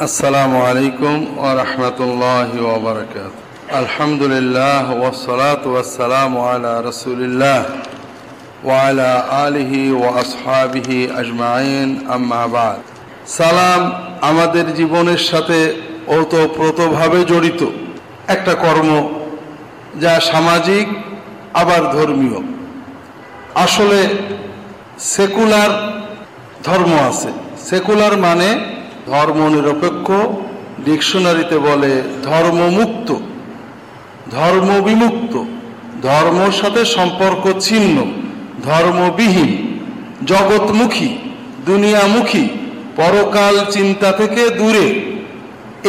আসসালামু আলাইকুম ও রহমতুল্লাহ ওবরাকাত আলহামদুলিল্লাহ ওসলাত ওসালাম আলা রসুলিল্লাহ ওয়ালা আলহি ও আসহাবিহি আজমাইন আম্মাবাদ সালাম আমাদের জীবনের সাথে ওতপ্রোতভাবে জড়িত একটা কর্ম যা সামাজিক, আবার ধর্মীয়। আসলে সেকুলার ধর্ম আছে। সেকুলার মানে ধর্ম নিরপেক্ষ ডিকশনারিতে বলে ধর্মমুক্ত ধর্ম বিমুক্ত ধর্মর সাথে সম্পর্ক ছিন্ন, ধর্মবিহীন, জগৎমুখী, দুনিয়ামুখী, পরকাল চিন্তা থেকে দূরে।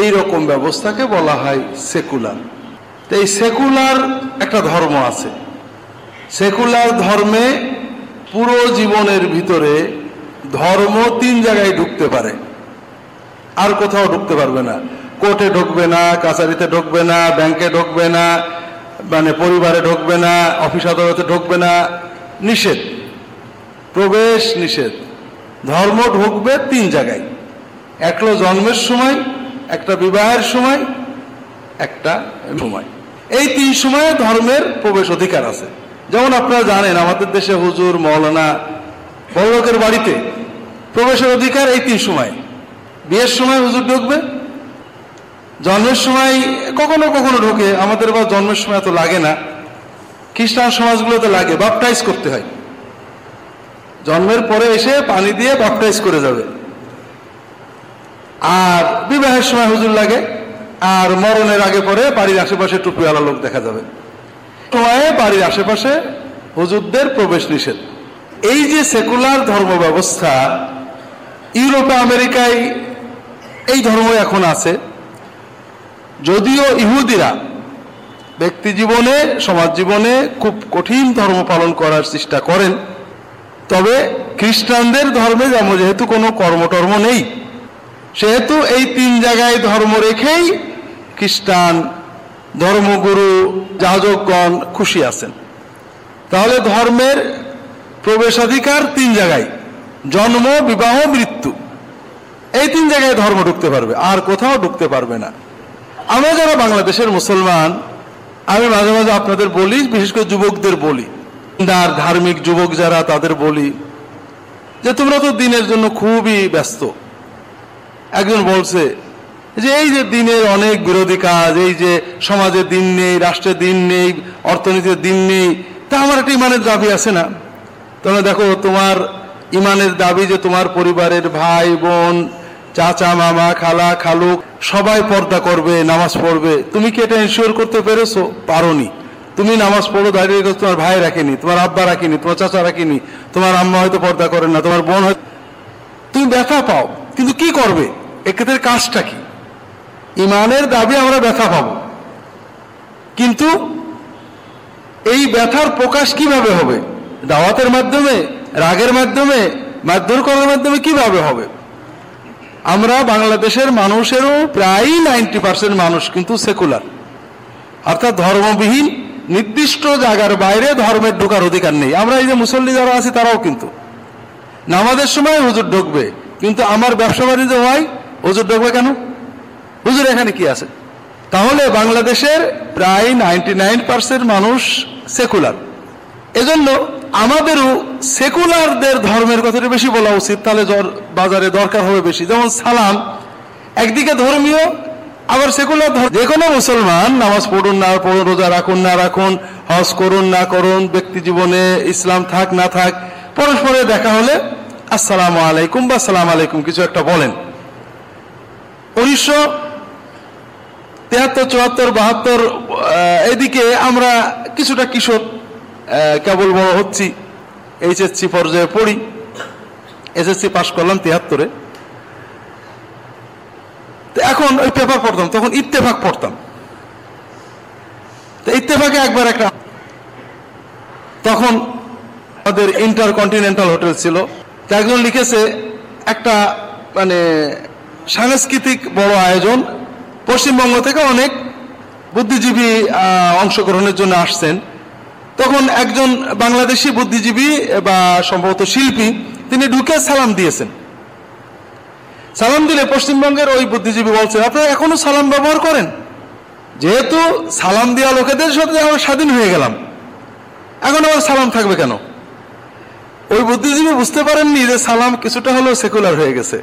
এই রকম ব্যবস্থাকে বলা হয় সেকুলার। তো এই সেকুলার একটা ধর্ম আছে। সেকুলার ধর্মে পুরো জীবনের ভিতরে ধর্ম তিন জায়গায় ঢুকতে পারে। আর কোথাও ঢুকতে পারবে না। কোর্টে ঢুকবে না, কাছারিতে ঢুকবে না, ব্যাংকে ঢুকবে না মানে পরিবারে ঢুকবে না, অফিস আদালতে ঢুকবে না। নিষেধ। প্রবেশ নিষেধ। ধর্ম ঢুকবে তিন জায়গায়। একলো জন্মের সময়, একটা বিবাহের সময়, একটা সময়। এই তিন সময়ে ধর্মের প্রবেশ অধিকার আছে। যেমন আপনারা জানেন, আমাদের দেশে হুজুর, মৌলানা বড় লোকের বাড়িতে প্রবেশের অধিকার এই তিন সময়। বিয়ের সময় হুজুর ঢুকবে? জন্মের সময় কখনো কখনো ঢোকে, আমাদের বা জন্মের সময় এত লাগে না। খ্রিস্টান সমাজগুলোতে লাগে বাপটাইজ করতে হয়। জন্মের পরে এসে পানি দিয়ে বাপটাইজ করে যাবে। আর বিবাহের সময় হুজুর লাগে, আর মরণের আগে পরে বাড়ির আশেপাশে টুপিওয়ালা লোক দেখা যাবে। সময়ে বাড়ির আশেপাশে হুজুরদের প্রবেশ নিষেধ। এই যে সেকুলার ধর্ম ব্যবস্থা ইউরোপে, আমেরিকায় এই ধর্ম এখন আছে। যদিও ইহুদিরা ব্যক্তি জীবনে, সমাজ জীবনে খুব কঠিন ধর্ম পালন করার চেষ্টা করেন, তবে খ্রিস্টানদের ধর্মে যেমন যেহেতু কোনো কর্মটর্ম নেই, সেহেতু এই তিন জায়গায় ধর্ম রেখেই খ্রিস্টান, ধর্মগুরু, যাজকগণ খুশি আছেন। তাহলে ধর্মের প্রবেশাধিকার তিন জায়গায়, জন্ম, বিবাহ, মৃত্যু। এই তিন জায়গায় ধর্ম ঢুকতে পারবে, আর কোথাও ঢুকতে পারবে না। আমরা যারা বাংলাদেশের মুসলমান, আমি মাঝে মাঝে আপনাদের বলি, বিশেষ করে যুবকদের বলি, আর ধার্মিক যুবক যারা, তাদের বলি যে, তোমরা তো দিনের জন্য খুবই ব্যস্ত। একজন বলছে যে, এই যে দিনের অনেক বিরোধী কাজ, এই যে সমাজের দিন নেই রাষ্ট্রের দিন নেই অর্থনীতির দিন নেই, তা আমার একটা ইমানের দাবি আছে না? তোমরা দেখো, তোমার ইমানের দাবি যে, তোমার পরিবারের ভাই, বোন চাচা, মামা, খালা, খালুক, সবাই পর্দা করবে, নামাজ পড়বে। তুমি কি এটা ইনশিওর করতে পেরেছ? পারোনি। তুমি নামাজ পড়ো দাঁড়িয়ে রেখেছো তোমার ভাই রাখেনি, তোমার আব্বা রাখেনি, তোমার চাচা রাখেনি, তোমার আম্মা হয়তো পর্দা করেন না, তোমার বোন হয়তো তুমি ব্যথা পাও, কিন্তু কি করবে? এক্ষেত্রে কাজটা কি? ইমানের দাবি আমরা ব্যথা পাবো। কিন্তু এই ব্যথার প্রকাশ কীভাবে হবে? দাওয়াতের মাধ্যমে, রাগের মাধ্যমে, মারধর করার মাধ্যমে কীভাবে হবে? আমরা বাংলাদেশের মানুষেরও প্রায় নাইনটি পার্সেন্ট মানুষ কিন্তু সেকুলার। অর্থাৎ ধর্মবিহীন, নির্দিষ্ট জায়গার বাইরে ধর্মের ঢোকার অধিকার নেই। আমরা এই যে মুসল্লি যারা আছি, তারাও কিন্তু। নামাজের সময় হুজুর ঢুকবে, কিন্তু আমার ব্যবসা বাণিজ্য হয়, হুজুর ঢুকবে কেন? হুজুর, এখানে কি আছে? তাহলে বাংলাদেশের প্রায় নাইনটি নাইন পার্সেন্ট মানুষ সেকুলার। এজন্য আমাদেরও সেকুলারদের ধর্মের কথাটা বেশি বলা উচিত, তাহলে বাজারে দরকার হবে বেশি। যেমন সালাম, একদিকে ধর্মীয়, আবার সেকুলার ধর্ম যে কোনো মুসলমান নামাজ পড়ুন না, পড়ুন, রোজা রাখুন, না রাখুন, হজ করুন, না করুন, ব্যক্তি জীবনে ইসলাম থাক, না থাক, পরস্পরে দেখা হলে আসসালাম আলাইকুম বা সালাম আলাইকুম কিছু একটা বলেন। উনিশশো তেহাত্তর চুয়াত্তর, বাহাত্তর এদিকে আমরা কিছুটা কিশোর কেবল বড় হচ্ছি এইচএসসি পর্যায়ে পড়ি। এসএসসি পাশ করলাম তিয়াত্তরে। তো এখন ওই পেপার পড়তাম, তখন ইত্তেফাক পড়তাম। তো ইত্তেফাকে একবার একটা তখন আমাদের ইন্টার কন্টিনেন্টাল হোটেল ছিল। তো একজন লিখেছে, একটা মানে সাংস্কৃতিক বড় আয়োজন, পশ্চিমবঙ্গ থেকে অনেক বুদ্ধিজীবী অংশগ্রহণের জন্য আসছেন। তখন একজন বাংলাদেশি বুদ্ধিজীবী বা সম্ভবত শিল্পী, তিনি ঢুকে সালাম দিয়েছেন। সালাম দিলে পশ্চিমবঙ্গের ওই বুদ্ধিজীবী বলছেন, আপনারা এখনও সালাম ব্যবহার করেন? যেহেতু সালাম দেওয়া লোকেদের সাথে আমরা স্বাধীন হয়ে গেলাম, এখন আবার সালাম থাকবে কেন? ওই বুদ্ধিজীবী বুঝতে পারেননি যে সালাম কিছুটা হলেও সেকুলার হয়ে গেছে।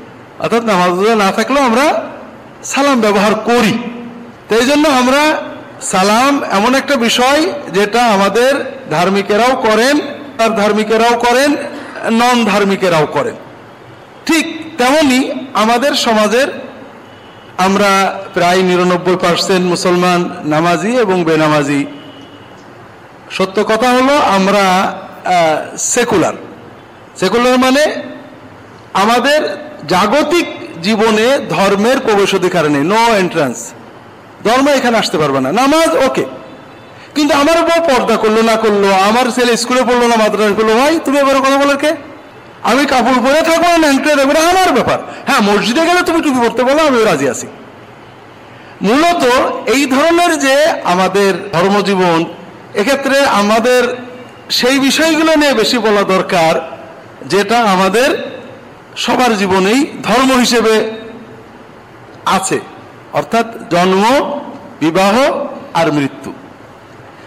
অর্থাৎ নামাজ না থাকলেও আমরা সালাম ব্যবহার করি। তো এই জন্য আমরা সালাম এমন একটা বিষয় যেটা আমাদের ধার্মিকেরাও করেন আর ধার্মিকেরাও করেন, নন ধার্মিকেরাও করেন। ঠিক তেমনি আমাদের সমাজের আমরা প্রায় নিরানব্বই পার্সেন্ট মুসলমান নামাজি এবং বেনামাজি। সত্য কথা হলো আমরা সেকুলার। সেকুলার মানে আমাদের জাগতিক জীবনে ধর্মের প্রবেশ অধিকার নেই নো এন্ট্রান্স ধর্ম এখানে আসতে পারবে না। নামাজ, ওকে। কিন্তু আমার বউ পর্দা করল, না করল, আমার ছেলে স্কুলে পড়ল না মাদ্রাসা করল ভাই, তুমি এবারে কথা বলার কে? আমি কাপড় পরে থাকব না ন্যাংটে দেবে আমার ব্যাপার। হ্যাঁ মসজিদে গেলে তুমি টুপি পড়তে বলো আমি রাজি আছি। মূলত এই ধরনের যে আমাদের ধর্মজীবন, এক্ষেত্রে আমাদের সেই বিষয়গুলো নিয়ে বেশি বলা দরকার, যেটা আমাদের সবার জীবনেই ধর্ম হিসেবে আছে। অর্থাৎ জন্ম, বিবাহ আর মৃত্যু।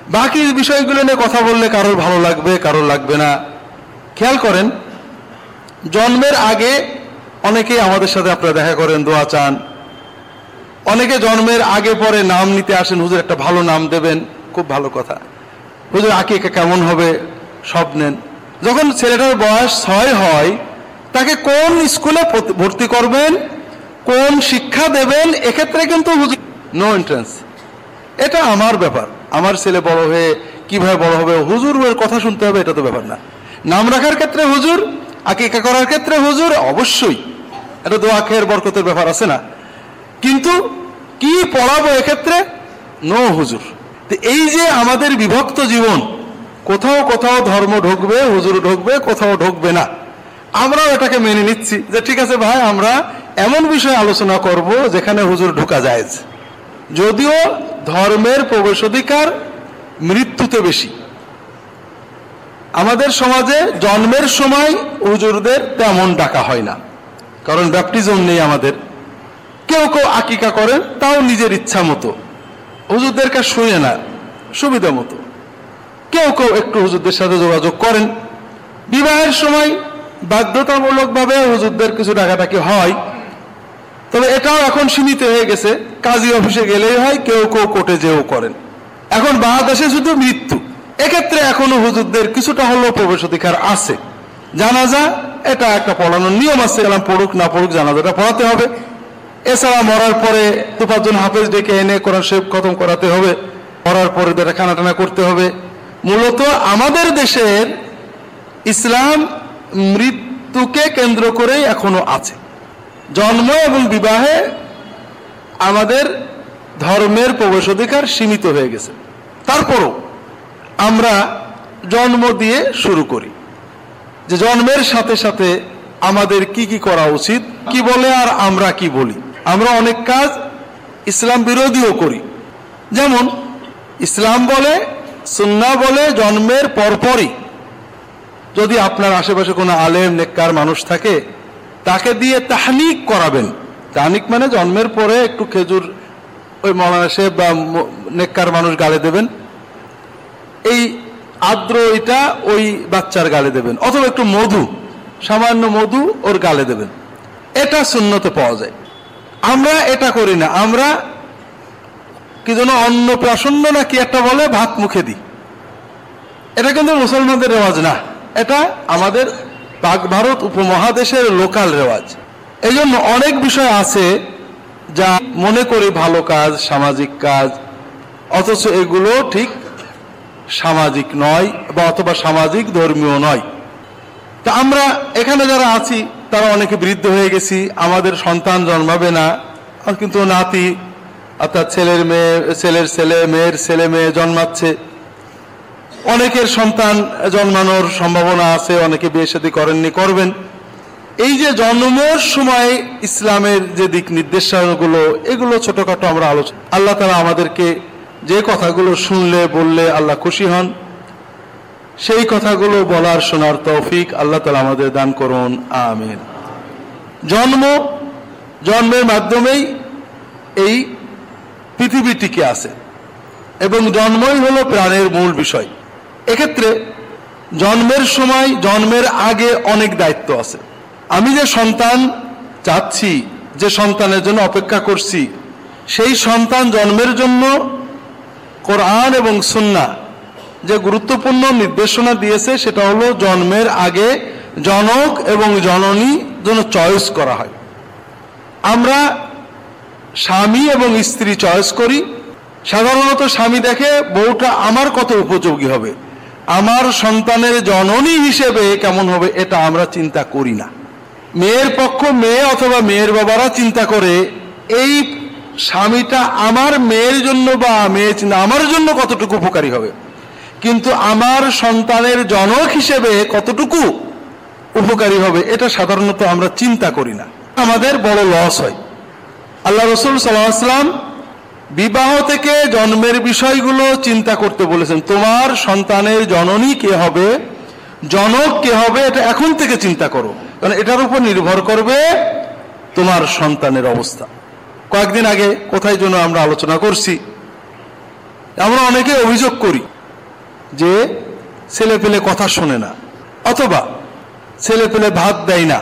বাকি বিষয়গুলো নিয়ে কথা বললে কারোর ভালো লাগবে, কারোর লাগবে না। খেয়াল করেন, জন্মের আগে অনেকেই আমাদের সাথে আপনারা দেখা করেন, দোয়া চান। অনেকে জন্মের আগে পরে নাম নিতে আসেন, হুজুর একটা ভালো নাম দেবেন, খুব ভালো কথা। হুজুর আকিকা কেমন হবে, সব নেন। যখন ছেলেটার বয়স ছয় হয়, তাকে কোন স্কুলে ভর্তি করবেন? কোন শিক্ষা দেবেন, এক্ষেত্রে কিন্তু নো এন্ট্রান্স এটা আমার ব্যাপার। আমার ছেলে বড় হয়ে কীভাবে বড় হবে হুজুর হুজুরের কথা শুনতে হবে, এটা তো ব্যাপার না। নাম রাখার ক্ষেত্রে হুজুর, আকিকা করার ক্ষেত্রে হুজুর, অবশ্যই। এটা দোয়া খেয়ের বরকতের ব্যাপার আছে না। কিন্তু কি পড়াবো এক্ষেত্রে? নো হুজুর। এই যে আমাদের বিভক্ত জীবন, কোথাও কোথাও ধর্ম ঢুকবে, হুজুর ঢুকবে, কোথাও ঢুকবে না। আমরাও এটাকে মেনে নিচ্ছি যে, ঠিক আছে ভাই, আমরা এমন বিষয়ে আলোচনা করব যেখানে হুজুর ঢুকা যায় যদিও ধর্মের প্রবেশ অধিকার মৃত্যুতে বেশি। আমাদের সমাজে জন্মের সময় হুজুরদের তেমন ডাকা হয় না। কারণ ব্যাপটিজম নেই আমাদের। কেউ কেউ আকিকা করেন, তাও নিজের ইচ্ছা মতো। হুজুরদের কাছে শুনে না, সুবিধা মতো। কেউ কেউ একটু হুজুরদের সাথে যোগাযোগ করেন। বিবাহের সময় বাধ্যতামূলকভাবে হুজুরদের কিছু ডাকাডাকি হয়। তবে এটাও এখন সীমিত হয়ে গেছে। কাজী অফিসে গেলেই হয়, কেউ কেউ কোর্টে যেও করেন। এখন বাংলাদেশে শুধু মৃত্যু। এক্ষেত্রে এখনও হুজুরদের কিছুটা হলেও প্রবেশ অধিকার আছে। জানাজা, এটা একটা পড়ানোর নিয়ম আছে এলাম পড়ুক, না পড়ুক জানাজাটা পড়াতে হবে। এছাড়া মরার পরে দু হাফেজ ডেকে এনে কোরআন শেফ খতম করাতে হবে। মরার পরে যেটা খানা টানা করতে হবে। মূলত আমাদের দেশের ইসলাম মৃত্যুকে কেন্দ্র করেই এখনও আছে। জন্ম এবং বিবাহে আমাদের ধর্মের প্রবেশ অধিকার সীমিত হয়ে গেছে। তারপরও আমরা জন্ম দিয়ে শুরু করি। যে জন্মের সাথে সাথে আমাদের কি কি করা উচিত, কি বলে আর আমরা কি বলি। আমরা অনেক কাজ ইসলাম বিরোধীও করি। যেমন, ইসলাম বলে সুন্না বলে, জন্মের পরপরই যদি আপনার আশেপাশে কোনো আলেম, নেককার মানুষ থাকে তাকে দিয়ে তাহনিক করাবেন। তাহনিক মানে জন্মের পরে একটু খেজুর ওই মৌলানা সাহেব বা নেককার মানুষ গালে দেবেন। এই আদ্র এটা ওই বাচ্চার গালে দেবেন। অথবা একটু মধু, সামান্য মধু ওর গালে দেবেন। এটা শূন্যতে পাওয়া যায়। আমরা এটা করি না। আমরা কি যেন অন্ন প্রাসন্ন না কি একটা বলে, ভাত মুখে দিই। এটা কিন্তু মুসলমানদের রেওয়াজ না। এটা আমাদের পাক ভারত উপমহাদেশের লোকাল রেওয়াজ। এই জন্য অনেক বিষয় আছে যা মনে করি ভালো কাজ, সামাজিক কাজ, অথচ এগুলো ঠিক সামাজিক নয় বা অথবা সামাজিক ধর্মীয় নয়। তা আমরা এখানে যারা আছি, তারা অনেকে বৃদ্ধ হয়ে গেছি, আমাদের সন্তান জন্মাবে না কিন্তু নাতি অর্থাৎ ছেলের মেয়ে, ছেলের ছেলে, মেয়ের ছেলে মেয়ে জন্মাচ্ছে। অনেকের সন্তান জন্মানোর সম্ভাবনা আছে, অনেকে বিয়ে সাথে করেননি, করবেন। এই যে জন্মের সময় ইসলামের যে দিক নির্দেশনাগুলো এগুলো ছোটখাটো আমরা আলোচনা আল্লাহ তারা আমাদেরকে যে কথাগুলো শুনলে, বললে আল্লাহ খুশি হন। সেই কথাগুলো বলার শোনার তৌফিক আল্লাহ তালা আমাদের দান করুন, আমিন। জন্ম, জন্মের মাধ্যমেই এই পৃথিবীটিকে আছে। এবং জন্মই হলো প্রাণের মূল বিষয়। এক্ষেত্রে জন্মের সময়, জন্মের আগে অনেক দায়িত্ব আছে। আমি যে সন্তান চাচ্ছি, যে সন্তানের জন্য অপেক্ষা করছি, সেই সন্তান জন্মের জন্য কোরআন এবং সুন্না যে গুরুত্বপূর্ণ নির্দেশনা দিয়েছে, সেটা হলো জন্মের আগে জনক এবং জননী জন্য চয়েস করা হয়। আমরা স্বামী এবং স্ত্রী চয়েস করি। সাধারণত স্বামী দেখে বউটা আমার কত উপযোগী হবে? আমার সন্তানের জননী হিসেবে কেমন হবে এটা আমরা চিন্তা করি না। মেয়ের পক্ষ মেয়ে অথবা মেয়ের বাবারা চিন্তা করে, এই স্বামীটা আমার মেয়ের জন্য বা মেয়ে আমার জন্য কতটুকু উপকারী হবে? কিন্তু আমার সন্তানের জনক হিসেবে কতটুকু উপকারী হবে এটা সাধারণত আমরা চিন্তা করি না। আমাদের বড় লস হয়। আল্লাহ রসুল সাল্লাম বিবাহ থেকে জন্মের বিষয়গুলো চিন্তা করতে বলেছেন। তোমার সন্তানের জননী কে হবে? জনক কে হবে? এটা এখন থেকে চিন্তা করো। কারণ এটার উপর নির্ভর করবে তোমার সন্তানের অবস্থা। কয়েকদিন আগে কোথায় জন্য আমরা আলোচনা করছি। আমরা অনেকে অভিযোগ করি যে ছেলে পেলে কথা শোনে না অথবা ছেলে পেলে ভাত দেয় না।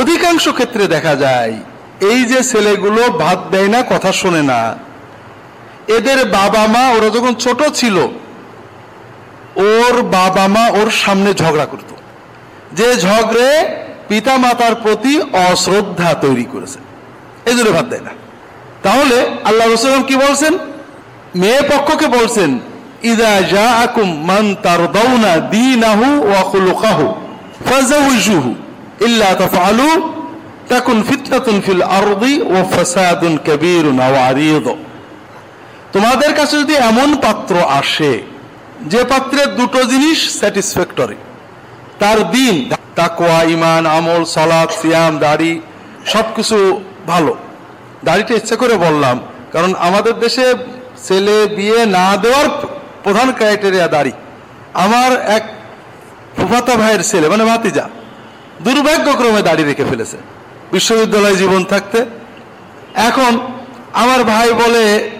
অধিকাংশ ক্ষেত্রে দেখা যায় এই যে ছেলেগুলো ভাত দেয় না, কথা শোনে না। এদের বাবা মা ওরা যখন ছোট ছিল, ওর বাবা মা ওর সামনে ঝগড়া করত। যে ঝগড়ে পিতা মাতার প্রতি অশ্রদ্ধা তৈরি করেছে। এই জন্য ভাত দেয় না। তাহলে আল্লাহ রসুলাম কি বলছেন? মেয়ে পক্ষকে বলছেন, ইদা যা আকুম মান তার দৌনা দিনাহু ওয়া খুলুকাহু ফাজাউজুহু ইল্লা তাফআলু আরিদ তোমাদের কাছে যদি এমন পাত্র আসে, যে পাত্রের দুটো জিনিস স্যাটিসফ্যাক্টরি তার দিন, তাকওয়া ইমান আমল সালাদ সিয়াম, দাড়ি, সবকিছু ভালো। দাড়িটা ইচ্ছে করে বললাম, কারণ আমাদের দেশে ছেলে বিয়ে না দেওয়ার প্রধান ক্রাইটেরিয়া দাড়ি। আমার এক ফুফাতা ভাইয়ের ছেলে মানে ভাতিজা, দুর্ভাগ্যক্রমে দাড়ি রেখে ফেলেছে। বিশ্ববিদ্যালয় জীবন থাকতে। এখন আমার ভাই বলে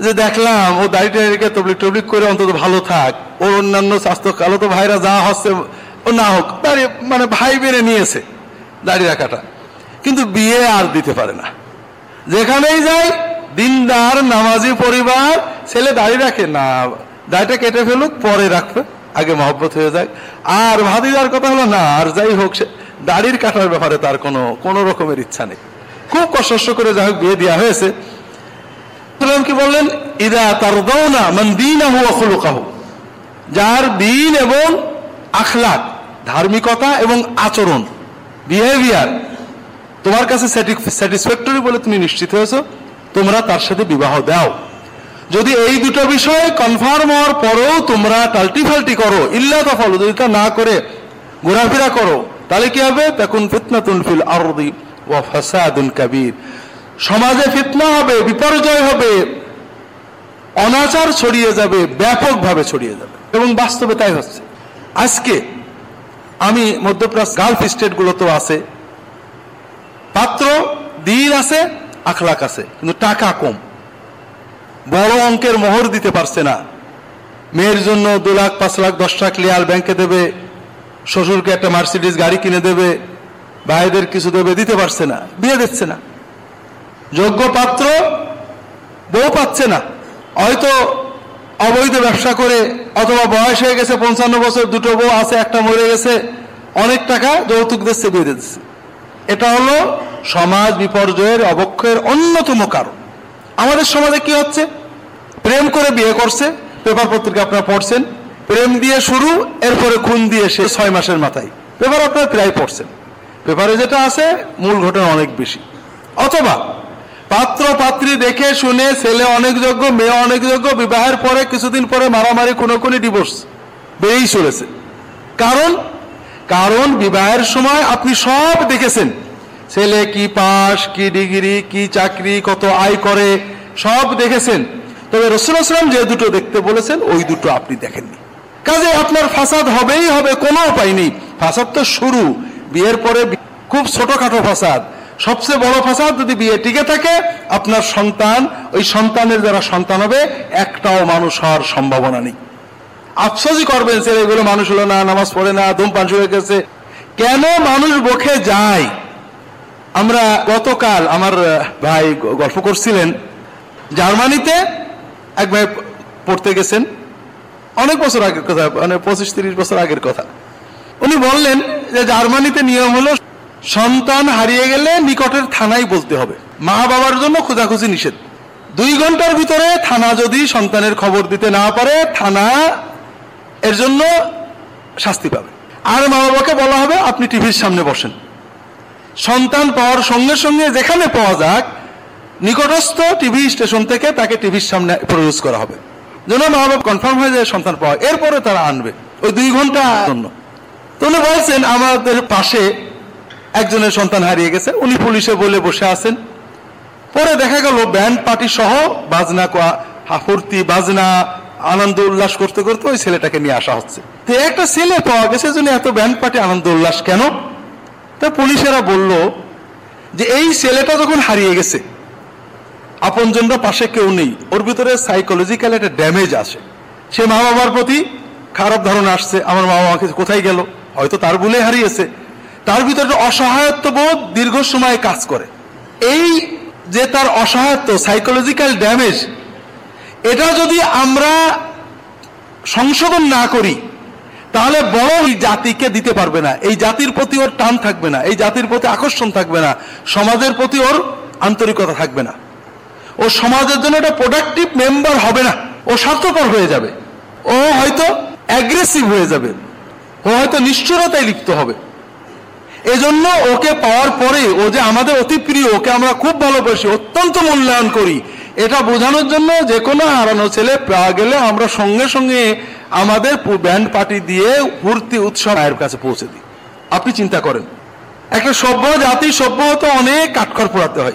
যে, দেখলাম ও দাড়িটা রেখে তবলিক টবলিক করে অন্তত ভালো থাক। ওর অন্যান্য স্বাস্থ্য কালো তো ভাইরা যা হচ্ছে, ও না হোক, দাড়ি মানে ভাই বেড়ে নিয়েছে দাড়ি রাখাটা। কিন্তু বিয়ে আর দিতে পারে না। যেখানেই যায় দিনদার, নামাজি পরিবার, ছেলে দাড়ি রাখে, না, দাড়িটা কেটে ফেলুক, পরে রাখবে, আগে মহব্বত হয়ে যায় আর ভাদিদার কথা হলো, না, আর যাই হোক, সে দাড়ির কাটার ব্যাপারে তার কোনো কোনো রকমের ইচ্ছা নেই। খুব কষ্ট করে যাই হোক, বিয়ে দেওয়া হয়েছে। কি বললেন? ইদা তার মান দিন যার দিন এবং আখলাক, ধার্মিকতা এবং আচরণ বিহেভিয়ার তোমার কাছে স্যাটিসফ্যাক্টরি বলে তুমি নিশ্চিত হয়েছো, তোমরা তার সাথে বিবাহ দাও। যদি এই দুটো বিষয় কনফার্ম হওয়ার পরেও তোমরা টাল্টি ফাল্টি করো, ইল্লা তফল যদি তা না করে ঘোরাফেরা করো তাহলে কি হবে? তখন ফিতনাতুন ফিল আরদি ওয়া ফাসাদুন কাবীর। সমাজে ফিতনা হবে, বিপর্যয় হবে, অনাচার ছড়িয়ে যাবে, ব্যাপকভাবে ছড়িয়ে যাবে। এবং বাস্তবে তাই হচ্ছে। আজকে আমি মধ্যপ্রাচ্য গালফ স্টেটগুলোতেও আছে। পাত্র, দিন আছে, আখলাক আছে, কিন্তু টাকা কম। বড় অঙ্কের মোহর দিতে পারছে না। মেয়ের জন্য দু লাখ, পাঁচ লাখ, দশ লাখ লিয়াল ব্যাংকে দেবে। শ্বশুরকে একটা মার্সিডিস গাড়ি কিনে দেবে, ভাইদের কিছু দেবে, দিতে পারছে না বিয়ে দিচ্ছে না। যোগ্য পাত্র বউ পাচ্ছে না। হয়তো অবৈধ ব্যবসা করে, অথবা বয়স হয়ে গেছে পঞ্চান্ন বছর, দুটো বউ আছে, একটা মরে গেছে, অনেক টাকা যৌতুক দিচ্ছে, বিয়ে দিচ্ছে। এটা হলো সমাজ বিপর্যয়ের অবক্ষয়ের অন্যতম কারণ। আমাদের সমাজে কি হচ্ছে? প্রেম করে বিয়ে করছে, পেপার পত্রিকা আপনারা পড়ছেন প্রেম দিয়ে শুরু, এরপরে খুন দিয়ে সে ছয় মাসের মাথায়। পেপার আপনার প্রায় পড়ছেন পেপারে যেটা আছে, মূল ঘটনা অনেক বেশি। অথবা, পাত্র পাত্রী দেখে শুনে ছেলে অনেক যোগ্য মেয়ে অনেক যোগ্য বিবাহের পরে কিছুদিন পরে মারামারি কোনো কোনো ডিভোর্স বেড়েই চলেছে। কারণ কারণ বিবাহের সময় আপনি সব দেখেছেন। ছেলে কি পাস, কি ডিগ্রি, কি চাকরি, কত আয় করে, সব দেখেছেন। তবে রসুলাম যে দুটো দেখতে বলেছেন, ওই দুটো আপনি দেখেননি। কাজে আপনার ফাসাদ হবেই হবে, কোনো উপায় নেই। ফাসাদ তো শুরু। বিয়ের পরে খুব ছোটখাটো ফাসাদ। সবচেয়ে বড় ফাসাদ যদি বিয়ে টিকে থাকে, আপনার সন্তান, ওই সন্তানের যারা সন্তান হবে, একটাও মানুষ হওয়ার সম্ভাবনা নেই। আফসোসই করবেন স্যার এগুলো মানুষ হলো না, নামাজ পড়ে না, ধূমপান শুরু গেছে। কেন মানুষ বকে যায়? আমরা গতকাল আমার ভাই গল্প করছিলেন। জার্মানিতে এক ভাই পড়তে গেছেন। অনেক বছর আগের কথা মানে পঁচিশ তিরিশ বছর আগের কথা। উনি বললেন যে জার্মানিতে নিয়ম হলো, সন্তান হারিয়ে গেলে নিকটের থানায় বলতে হবে। মা বাবার জন্য খোঁজাখুঁজি নিষেধ। দুই ঘণ্টার ভিতরে থানা যদি সন্তানের খবর দিতে না পারে, থানা এর জন্য শাস্তি পাবে। আর মা বাবাকে বলা হবে, আপনি টিভির সামনে বসেন। সন্তান পাওয়ার সঙ্গে সঙ্গে যেখানে পাওয়া যাক, নিকটস্থ টিভি স্টেশন থেকে তাকে টিভির সামনে প্রডিউস করা হবে। যেন মা বাবা কনফার্ম হয়ে যায় সন্তান পাওয়া। এরপরে তারা আনবে। ওই দুই ঘণ্টা জন্য। তো উনি বলছেন, আমাদের পাশে একজনের সন্তান হারিয়ে গেছে। উনি পুলিশে বলে বসে আছেন। পরে দেখা গেল ব্যান্ড পার্টি সহ বাজনা ফুর্তি, বাজনা, আনন্দ, উল্লাস করতে করতে ওই ছেলেটাকে নিয়ে আসা হচ্ছে। তো একটা ছেলে পাওয়া গেছে জন্য এত ব্যান্ড পার্টি আনন্দ, উল্লাস কেন? তা পুলিশেরা বলল যে, এই ছেলেটা যখন হারিয়ে গেছে আপনজনরা পাশে কেউ নেই। ওর ভিতরে সাইকোলজিক্যাল একটা ড্যামেজ আসে সে মা বাবার প্রতি খারাপ ধারণা আসছে, আমার মা বাবাকে কোথায় গেল? হয়তো তার বলে হারিয়েছে। তার ভিতরে অসহায়ত্ব বোধ দীর্ঘ সময় কাজ করে। এই যে তার অসহায়ত্ব সাইকোলজিক্যাল ড্যামেজ এটা যদি আমরা সংশোধন না করি, তাহলে বড় এই জাতিকে দিতে পারবে না। এই জাতির প্রতি ওর টান থাকবে না। এই জাতির প্রতি আকর্ষণ থাকবে না। সমাজের প্রতি ওর আন্তরিকতা থাকবে না। ও সমাজের জন্য একটা প্রোডাক্টিভ মেম্বার হবে না। ও স্বার্থপর হয়ে যাবে। ও হয়তো অ্যাগ্রেসিভ হয়ে যাবে। ও হয়তো নিষ্ঠুরতায় লিপ্ত হবে। এজন্য ওকে পাওয়ার পরে ও যে আমাদের অতি প্রিয়, ওকে আমরা খুব ভালোবাসি, অত্যন্ত মূল্যায়ন করি, এটা বোঝানোর জন্য যে কোনো হারানো ছেলে পাওয়া গেলে আমরা সঙ্গে সঙ্গে আমাদের ব্যান্ড পার্টি দিয়ে ফুর্তি উৎসব মায়ের কাছে পৌঁছে দিই। আপনি চিন্তা করেন। একটা সভ্য জাতি সভ্য অনেক কাঠখড় পোড়াতে হয়।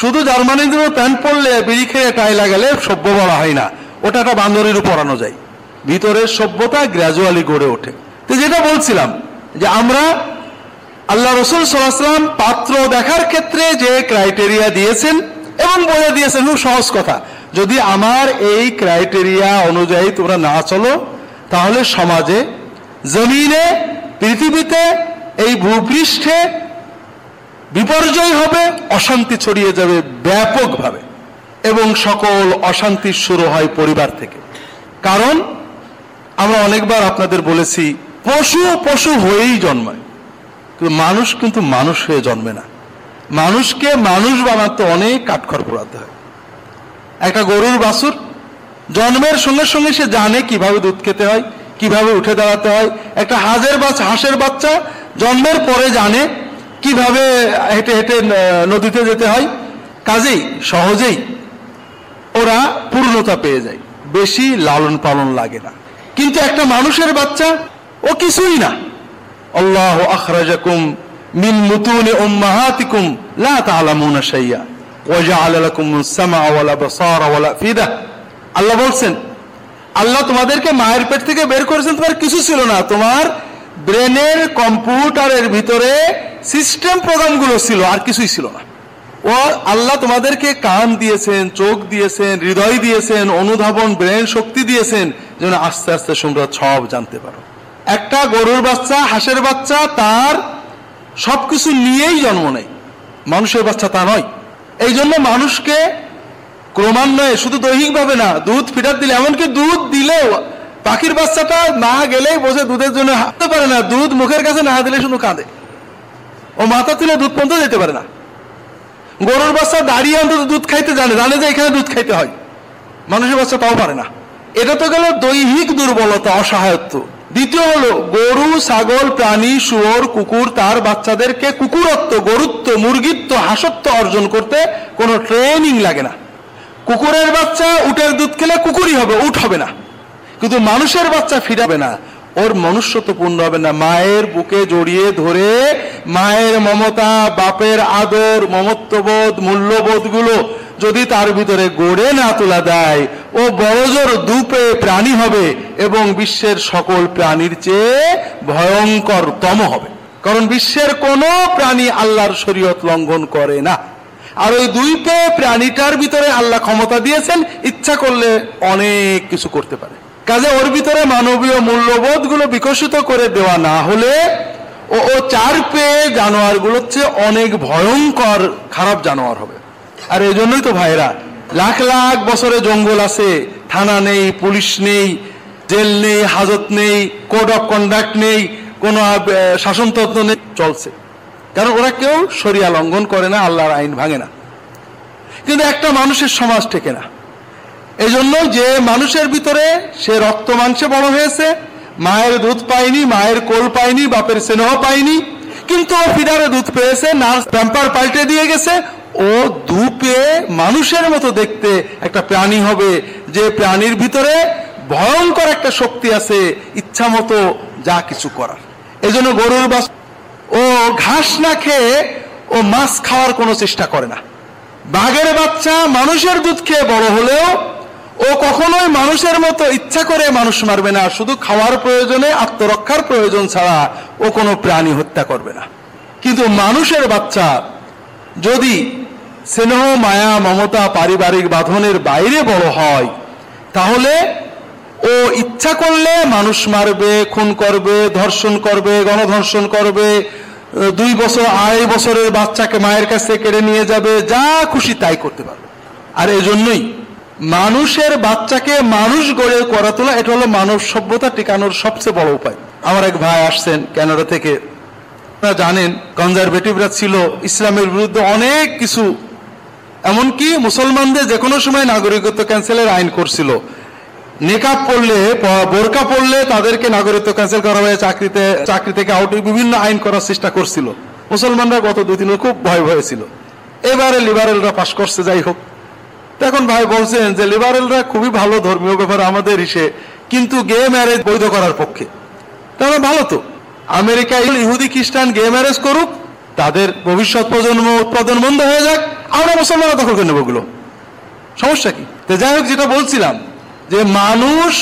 শুধু জার্মানির জন্য প্যান্ট পরলে বিড়ি খেয়ে টাই লাগালে সভ্য বলা হয় না। ওটা একটা বান্দরেরও পরানো যায়। ভিতরের সভ্যতা গ্র্যাজুয়ালি গড়ে ওঠে। তো যেটা বলছিলাম, যে আমরা আল্লাহ রসুল সাল্লাম পাত্র দেখার ক্ষেত্রে যে ক্রাইটেরিয়া দিয়েছেন এবং বলে দিয়েছেন, খুব সহজ কথা। যদি আমার এই ক্রাইটেরিয়া অনুযায়ী তোমরা না চলো, তাহলে সমাজে, জমিনে, পৃথিবীতে এই ভূপৃষ্ঠে বিপর্যয় হবে, অশান্তি ছড়িয়ে যাবে ব্যাপকভাবে এবং সকল অশান্তি শুরু হয় পরিবার থেকে। কারণ, আমরা অনেকবার আপনাদের বলেছি, পশু পশু হয়েই জন্মায়। কিন্তু মানুষ কিন্তু মানুষ হয়ে জন্মে না। মানুষকে মানুষ বানাতে অনেক কাঠখড় পোড়াতে হয়। একটা গরুর বাছুর জন্মের সঙ্গে সঙ্গে সে জানে কীভাবে দুধ খেতে হয়, কীভাবে উঠে দাঁড়াতে হয়। একটা হাজের বাচ্চা হাঁসের বাচ্চা জন্মের পরে জানে কীভাবে হেঁটে হেঁটে নদীতে যেতে হয়? কাজেই, সহজেই ওরা পূর্ণতা পেয়ে যায়। বেশি লালন পালন লাগে না। কিন্তু একটা মানুষের বাচ্চা, ও কিছুই না। আল্লাহ আখরাজাকুম মিন মুতুনি উম্মাহাতিকুম লা তা'লামুনা শাইয়া। ওয়া জাআলা লাকুমুস সামআ ওয়াল আবসারা ওয়াল আফিদা। আল্লাহ বলছেন, আল্লাহ তোমাদেরকে মায়ের পেট থেকে বের করেছেন, তোমার কিছু ছিল না। তোমার ব্রেনের কম্পিউটারের ভিতরে সিস্টেম প্রোগ্রামগুলো ছিল, আর কিছুই ছিল না। ও আল্লাহ তোমাদেরকে কান দিয়েছেন, চোখ দিয়েছেন, হৃদয় দিয়েছেন, অনুধাবন, ব্রেন শক্তি দিয়েছেন, যেন আস্তে আস্তে তোমরা সব জানতে পারো। একটা গরুর বাচ্চা, হাঁসের বাচ্চা, তার সবকিছু নিয়েই জন্ম নেয়। মানুষের বাচ্চা তা নয়। এই জন্য মানুষকে ক্রমান্বয়ে, শুধু দৈহিকভাবে না, দুধ ফিটার দিলে, এমনকি দুধ দিলেও পাখির বাচ্চাটা না গেলেই বসে দুধের জন্য হাঁটতে পারে না, দুধ মুখের কাছে না দিলে শুধু কাঁদে। ও মাথা তুলে দুধ পর্যন্ত যেতে পারে না। গরুর বাচ্চা দাঁড়িয়ে অন্তত দুধ খাইতে জানে জানে যে এখানে দুধ খাইতে হয়। মানুষের বাচ্চা তাও পারে না। এটা তো গেল দৈহিক দুর্বলতা, অসহায়ত্ব। দ্বিতীয় হলো, গরু, ছাগল, প্রাণী, শুয়োর, কুকুর, তার বাচ্চাদেরকে কুকুরত্ব, গরুত্ব, মুরগিত্ব, হাসত্ব অর্জন করতে কোনো ট্রেনিং লাগে না। কুকুরের বাচ্চা উটের দুধ খেলে কুকুরই হবে উঠ হবে না। কিন্তু মানুষের বাচ্চা ফিরাবে না। ওর মনুষ্যত্ব পূর্ণ হবে না। মায়ের বুকে জড়িয়ে ধরে মায়ের মমতা, বাপের আদর, মমত্ববোধ মূল্যবোধগুলো যদি তার ভিতরে গড়ে না তোলা দেয়, ও বড়জোর দুপে প্রাণী হবে এবং বিশ্বের সকল প্রাণীর চেয়ে ভয়ঙ্কর তম হবে। কারণ বিশ্বের কোনো প্রাণী আল্লাহর শরীয়ত লঙ্ঘন করে না। আর ওই দুই পেয়ে প্রাণীটার ভিতরে আল্লাহ ক্ষমতা দিয়েছেন, ইচ্ছা করলে অনেক কিছু করতে পারে। কাজে ওর ভিতরে মানবীয় মূল্যবোধগুলো বিকশিত করে দেওয়া না হলে ও ও চার পেয়ে জানোয়ারগুলোর চেয়ে অনেক ভয়ঙ্কর খারাপ জানোয়ার হবে। আর এই জন্যই তো ভাইরা লাখ লাখ বছরে জঙ্গল আছে, থানা নেই, পুলিশ নেই, জেল নেই, হাজত নেই, কোড অফ কন্ডাক্ট নেই, কোনো শাসনতন্ত্র নেই, চলছে। কারণ ওরা কেউ সরিয়া লঙ্ঘন করে না, আল্লাহর আইন ভাঙে না। কিন্তু একটা মানুষের সমাজ টেকে না। এই জন্য যে মানুষের ভিতরে সে রক্ত মাংসে বড় হয়েছে, মায়ের দুধ পায়নি, মায়ের কোল পায়নি, বাপের স্নেহ পায়নি, কিন্তু ও ফিডারে দুধ পেয়েছে, নার্স প্যাম্পার পাল্টে দিয়ে গেছে, ও দু পেয়ে মানুষের মতো দেখতে একটা প্রাণী হবে, যে প্রাণীর ভিতরে ভয়ঙ্কর একটা শক্তি আছে, ইচ্ছা মতো যা কিছু করার। এই জন্য গরুর বাস, ও ঘাস না খেয়ে ও মাছ খাওয়ার কোনো চেষ্টা করে না। বাঘের বাচ্চা মানুষের দুধ খেয়ে বড় হলেও ও কখনোই মানুষের মতো ইচ্ছা করে মানুষ মারবে না, শুধু খাওয়ার প্রয়োজনে, আত্মরক্ষার প্রয়োজন ছাড়া ও কোনো প্রাণী হত্যা করবে না। কিন্তু মানুষের বাচ্চা, যদি স্নেহ, মায়া, মমতা, পারিবারিক বাঁধনের বাইরে বড় হয়, তাহলে ও ইচ্ছা করলে মানুষ মারবে, খুন করবে, ধর্ষণ করবে, গণধর্ষণ করবে, দুই বছর, আড়াই বছরের বাচ্চাকে মায়ের কাছে কেড়ে নিয়ে যাবে, যা খুশি তাই করতে পারবে। আর এজন্যই মানুষের বাচ্চাকে মানুষ গড়ে করা তোলা, এটা হলো মানব সভ্যতা টিকানোর সবচেয়ে বড় উপায়। আমার এক ভাই আসছেন কানাডা থেকে। আপনারা জানেন কনজারভেটিভরা ছিল, ইসলামের বিরুদ্ধে অনেক কিছু। এমনকি মুসলমানদের যে কোনো সময় নাগরিকত্ব ক্যান্সেলের আইন করছিল। নেকাব পড়লে বোরকা পড়লে তাদেরকে নাগরিকত্ব ক্যান্সেল করা হয়ে চাকরিতে, চাকরি থেকে আউট বিভিন্ন আইন করার চেষ্টা করছিল। মুসলমানরা গত দুই দিনে খুব ভয় ভয়ে ছিল এবারে লিবারেলরা পাশ করছে, যাই হোক। এখন ভাই বলছেন যে লিবারেলরা খুবই ভালো ধর্মীয় ব্যাপার আমাদের ইসে, কিন্তু গে ম্যারেজ বৈধ করার পক্ষে। তাহলে ভালো তো। আমেরিকায় ইহুদি খ্রিস্টান গে ম্যারেজ করুক, তাদের ভবিষ্যৎ প্রজন্ম উৎপাদন বন্ধ হয়ে যাক, আমরা মুসলমানরা দখল করে নেব ওগুলো সমস্যা কি? যাই হোক, যেটা বলছিলাম, যে মানুষ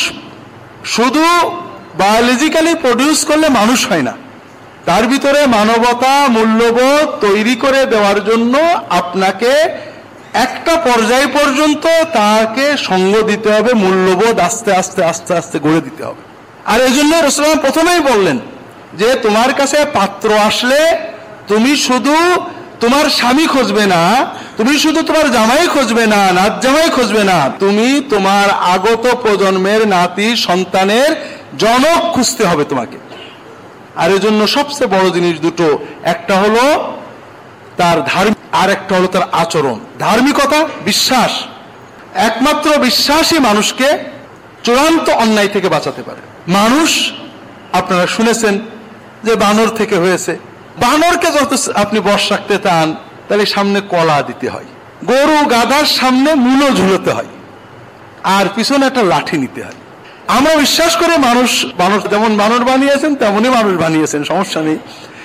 শুধু বায়োলজিক্যালি প্রডিউস করলে মানুষ হয় না। তার ভিতরে মানবতা মূল্যবোধ তৈরি করে দেওয়ার জন্য আপনাকে একটা পর্যায় পর্যন্ত তাকে সঙ্গ দিতে হবে, মূল্যবোধ আস্তে আস্তে আস্তে আস্তে গড়ে দিতে হবে। আর এই জন্য রসলাম প্রথমেই বললেন যে, তোমার কাছে পাত্র আসলে তুমি শুধু তোমার স্বামী খুঁজবে না, তুমি শুধু তোমার জামাই খুঁজবে না নাত জামাই খুঁজবে না, তুমি তোমার আগত প্রজন্মের নাতি, সন্তানের জনক খুঁজতে হবে তোমাকে। আর এর জন্য সবচেয়ে বড় জিনিস দুটো, একটা হলো তার ধার্মিক আর একটা হলো তার আচরণ। ধার্মিকতা, বিশ্বাস। একমাত্র বিশ্বাসই মানুষকে চূড়ান্ত অন্যায় থেকে বাঁচাতে পারে। মানুষ, আপনারা শুনেছেন যে বানর থেকে হয়েছে। বানরকে যত আপনি বস রাখতে চান তাহলে সামনে কলা দিতে হয়। গরু, গাধার সামনে মূলো ঝুলোতে হয়। আর পিছনে একটা লাঠি নিতে হয়। আমরা বিশ্বাস করে মানুষ মানুষ যেমন বানর বানিয়েছেন, তেমনই মানুষ বানিয়েছেন, সমস্যা নেই।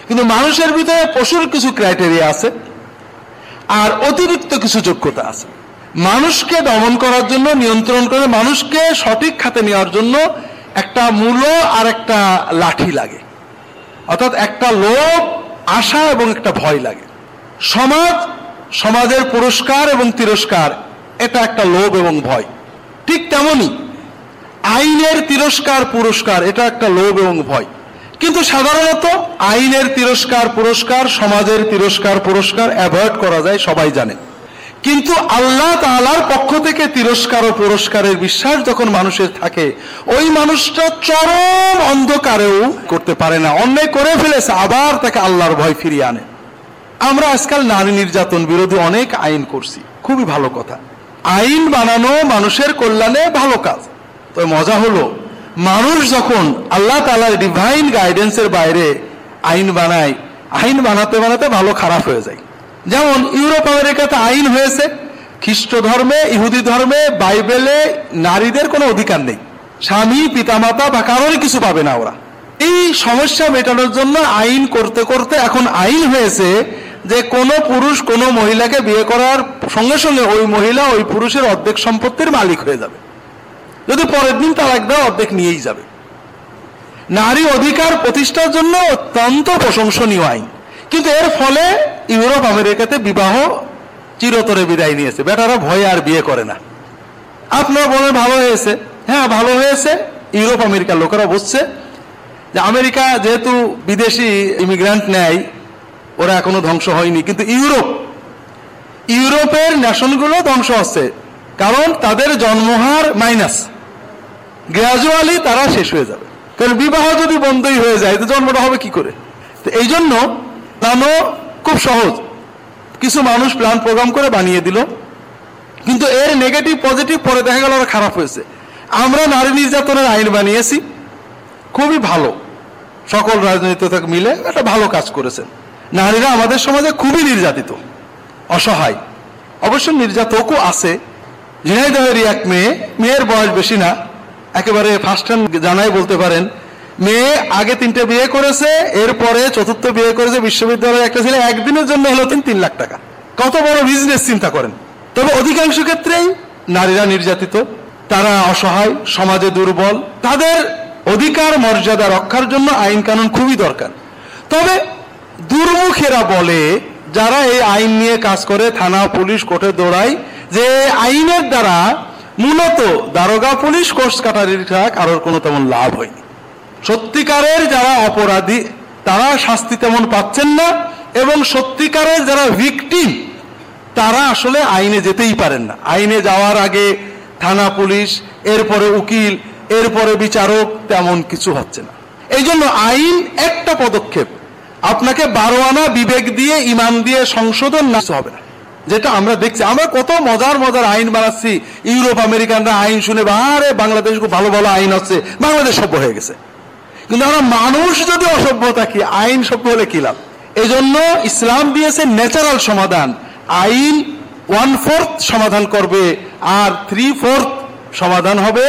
কিন্তু মানুষের ভিতরে পশুর কিছু ক্রাইটেরিয়া আছে। আর অতিরিক্ত কিছু যোগ্যতা আছে। মানুষকে দমন করার জন্য, নিয়ন্ত্রণ করে মানুষকে সঠিক খাতে নেওয়ার জন্য একটা মূল আর একটা লাঠি লাগে। অর্থাৎ একটা লোভ, আশা এবং একটা ভয় লাগে। সমাজ, সমাজের পুরস্কার এবং তিরস্কার, এটা একটা লোভ এবং ভয়। ঠিক তেমনই আইনের তিরস্কার, পুরস্কার, এটা একটা লোভ এবং ভয়। কিন্তু সাধারণত আইনের তিরস্কার, পুরস্কার, সমাজের তিরস্কার, পুরস্কার অ্যাভয়েড করা যায়, সবাই জানে। কিন্তু আল্লাহ তাআলার পক্ষ থেকে তিরস্কার ও পুরস্কারের বিশ্বাস যখন মানুষের থাকে, ওই মানুষটা চরম অন্ধকারেও করতে পারে না। অন্যায় করে ফেলেছে, আবার তাকে আল্লাহর ভয় ফিরিয়ে আনে। আমরা আজকাল নারী নির্যাতন বিরোধী অনেক আইন করছি, খুবই ভালো কথা। আইন বানানো মানুষের কল্যাণে ভালো কাজ। তো মজা হলো মানুষ যখন আল্লাহ তালার ডিভাইন গাইডেন্সের বাইরে আইন বানায়, আইন বানাতে বানাতে ভালো খারাপ হয়ে যায়। যেমন ইউরোপ, আমেরিকাতে আইন হয়েছে, খ্রিস্ট ধর্মে, ইহুদি ধর্মে, বাইবেলে নারীদের কোনো অধিকার নেই। স্বামী, পিতামাতা বা কারোরই কিছু পাবে না ওরা। এই সমস্যা মেটানোর জন্য আইন করতে করতে এখন আইন হয়েছে যে কোনো পুরুষ কোনো মহিলাকে বিয়ে করার সঙ্গে সঙ্গে ওই মহিলা ওই পুরুষের অর্ধেক সম্পত্তির মালিক হয়ে যাবে। যদি পরের দিন তালাক দেয় অর্ধেক নিয়েই যাবে। নারী অধিকার প্রতিষ্ঠার জন্য অত্যন্ত প্রশংসনীয় আইন। কিন্তু এর ফলে ইউরোপ আমেরিকাতে বিবাহ চিরতরে বিদায় নিয়েছে। বেটারা ভয়ে আর বিয়ে করে না। আপনার বলেন ভালো হয়েছে? হ্যাঁ ভালো হয়েছে। ইউরোপ আমেরিকার লোকেরা বুঝছে যে আমেরিকা যেহেতু বিদেশি ইমিগ্রান্ট নেয়, ওরা এখনও ধ্বংস হয়নি। কিন্তু ইউরোপ, ইউরোপের ন্যাশনগুলো ধ্বংস হচ্ছে। কারণ তাদের জন্মহার মাইনাস গ্রাজুয়ালি তারা শেষ হয়ে যাবে। কারণ বিবাহ যদি বন্ধই হয়ে যায়, তো জন্মটা হবে কি করে? তো এই জন্য প্ল্যানও খুব সহজ। কিছু মানুষ প্ল্যান প্রোগ্রাম করে বানিয়ে দিল, কিন্তু এর নেগেটিভ পজিটিভ পরে দেখা গেল ওরা খারাপ হয়েছে। আমরা নারী নির্যাতনের আইন বানিয়েছি, খুবই ভালো। সকল রাজনৈতিক মিলে একটা ভালো কাজ করেছেন। নারীরা আমাদের সমাজে খুবই নির্যাতিত, অসহায়। অবশ্য নির্যাতকও আছে। ঝিনাইদহেরই এক মেয়ে, মেয়ের বয়স বেশি না। একেবারে ফার্স্ট হ্যান্ড জানাই বলতে পারেন। মেয়ে আগে তিনটে বিয়ে করেছে, এরপরে চতুর্থ বিয়ে করেছে বিশ্ববিদ্যালয়ের একটা ছেলে, একদিনের জন্য হলো তিন তিন লাখ টাকা। কত বড় বিজনেস চিন্তা করেন। তবে অধিকাংশ ক্ষেত্রেই নারীরা নির্যাতিত, তারা অসহায়, সমাজে দুর্বল, তাদের অধিকার, মর্যাদা রক্ষার জন্য আইন কানুন খুবই দরকার। তবে দুর্মুখেরা বলে, যারা এই আইন নিয়ে কাজ করে, থানা, পুলিশ, কোর্টে দৌড়ায়, যে আইনের দ্বারা মূলত দারোগা পুলিশ কোর্স কাটারির কারোর কোনো তেমন লাভ হয়নি। সত্যিকারের যারা অপরাধী, তারা শাস্তি তেমন পাচ্ছেন না, এবং সত্যিকারের যারা ভিকটিম, তারা আসলে আইনে যেতেই পারেন না। আইনে যাওয়ার আগে থানা পুলিশ, এরপরে উকিল, এরপরে বিচারক তেমন কিছু হচ্ছে না। এই জন্য আইন একটা পদক্ষেপ। আপনাকে বারো আনা বিবেক দিয়ে, ইমান দিয়ে সংশোধন না, হবে না। যেটা আমরা দেখছি, আমরা কত মজার মজার আইন বানাচ্ছি। ইউরোপ আমেরিকানরা আইন শুনে, আরে বাংলাদেশ খুব ভালো ভালো আইন হচ্ছে বাংলাদেশ সভ্য হয়ে গেছে। কিন্তু আমরা মানুষ যদি অসভ্য থাকি, আইন সভ্য হলে কি লাভ? এই জন্য ইসলাম দিয়েছে ন্যাচারাল সমাধান। আইন ওয়ান ফোর্থ সমাধান করবে, আর থ্রি ফোর্থ সমাধান হবে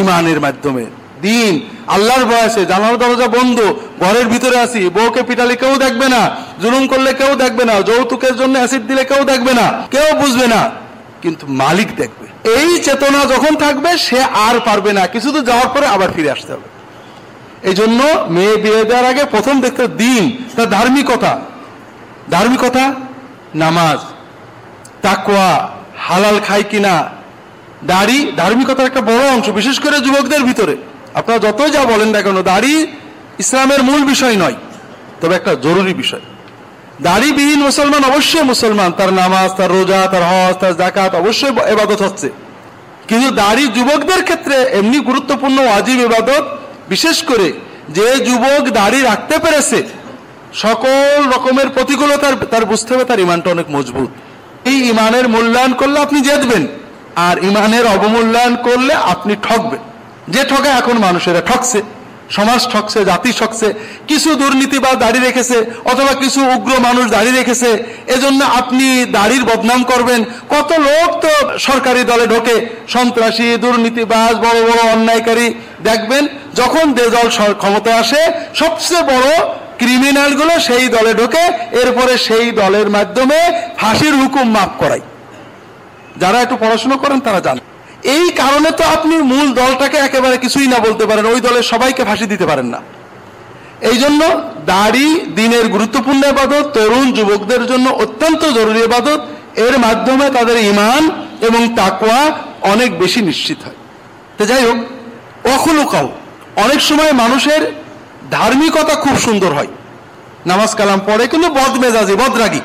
ইমানের মাধ্যমে। দিন। আল্লাহর বয়সে জানার দরজা বন্ধ, ঘরের ভিতরে আসি বউকে পিটালে কেউ দেখবে না, জুলুম করলে কেউ দেখবে না, যৌতুকের জন্য অ্যাসিড দিলে কেউ দেখবে না, কেউ বুঝবে না, কিন্তু মালিক দেখবে। এই চেতনা যখন থাকবে, সে আর পারবে না। কিছু তো যাওয়ার পরে আবার ফিরে আসতে হবে। এই জন্য মেয়ে বিয়ে দেওয়ার আগে প্রথম দেখতে দিন। তার ধার্মিকতা। ধার্মিকতা? নামাজ। তাকুয়া হালাল খাই কিনা? দাড়ি? ধার্মিকতার একটা বড় অংশ, বিশেষ করে যুবকদের ভিতরে। আপনারা যতই যা বলেন না কেন, দাড়ি ইসলামের মূল বিষয় নয়, তবে একটা জরুরি বিষয়। দাড়িবিহীন মুসলমান অবশ্যই মুসলমান, তার নামাজ, তার রোজা, তার হজ, তার জাকাত অবশ্যই এবাদত হচ্ছে। কিন্তু দাড়ি যুবকদের ক্ষেত্রে এমনি গুরুত্বপূর্ণ ওয়াজিব এবাদত, বিশেষ করে যে যুবক দাড়ি রাখতে পেরেছে, সকল রকমের প্রতিকূলতার, তার বুঝতে হবে তার ইমানটা অনেক মজবুত। এই ইমানের মূল্যায়ন করলে আপনি জেতবেন আর ইমানের অবমূল্যায়ন করলে আপনি ঠকবেন। যে ঠকে এখন মানুষেরা ঠকছে সমাজ ঠকছে জাতি ঠকছে কিছু দুর্নীতিবাদ দাঁড়িয়ে রেখেছে, অথবা কিছু উগ্র মানুষ দাঁড়িয়ে রেখেছে, এজন্য আপনি দাড়ির বদনাম করবেন। কত লোক তো সরকারি দলে ঢোকে, সন্ত্রাসী, দুর্নীতিবাজ, বড় বড় অন্যায়কারী। দেখবেন, যখন যে দল ক্ষমতায় আসে, সবচেয়ে বড় ক্রিমিনালগুলো সেই দলে ঢোকে, এরপরে সেই দলের মাধ্যমে ফাঁসির হুকুম মাফ করায়। যারা একটু পড়াশোনা করেন, তারা জানেন এই কারণে তো আপনি মূল দলটাকে একেবারে কিছুই না বলতে পারেন, ওই দলের সবাইকে ফাঁসি দিতে পারেন না। এই জন্য দাড়ি, দিনের গুরুত্বপূর্ণ এবাদত, তরুণ যুবকদের জন্য অত্যন্ত জরুরি এবাদত, এর মাধ্যমে তাদের ইমান এবং তাকুয়া অনেক বেশি নিশ্চিত হয়। তো যাই হোক, অখলুকাও অনেক সময় মানুষের ধার্মিকতা খুব সুন্দর হয়। নামাজ কালাম পড়ে কিন্তু বদমেজাজি, বদরাগী।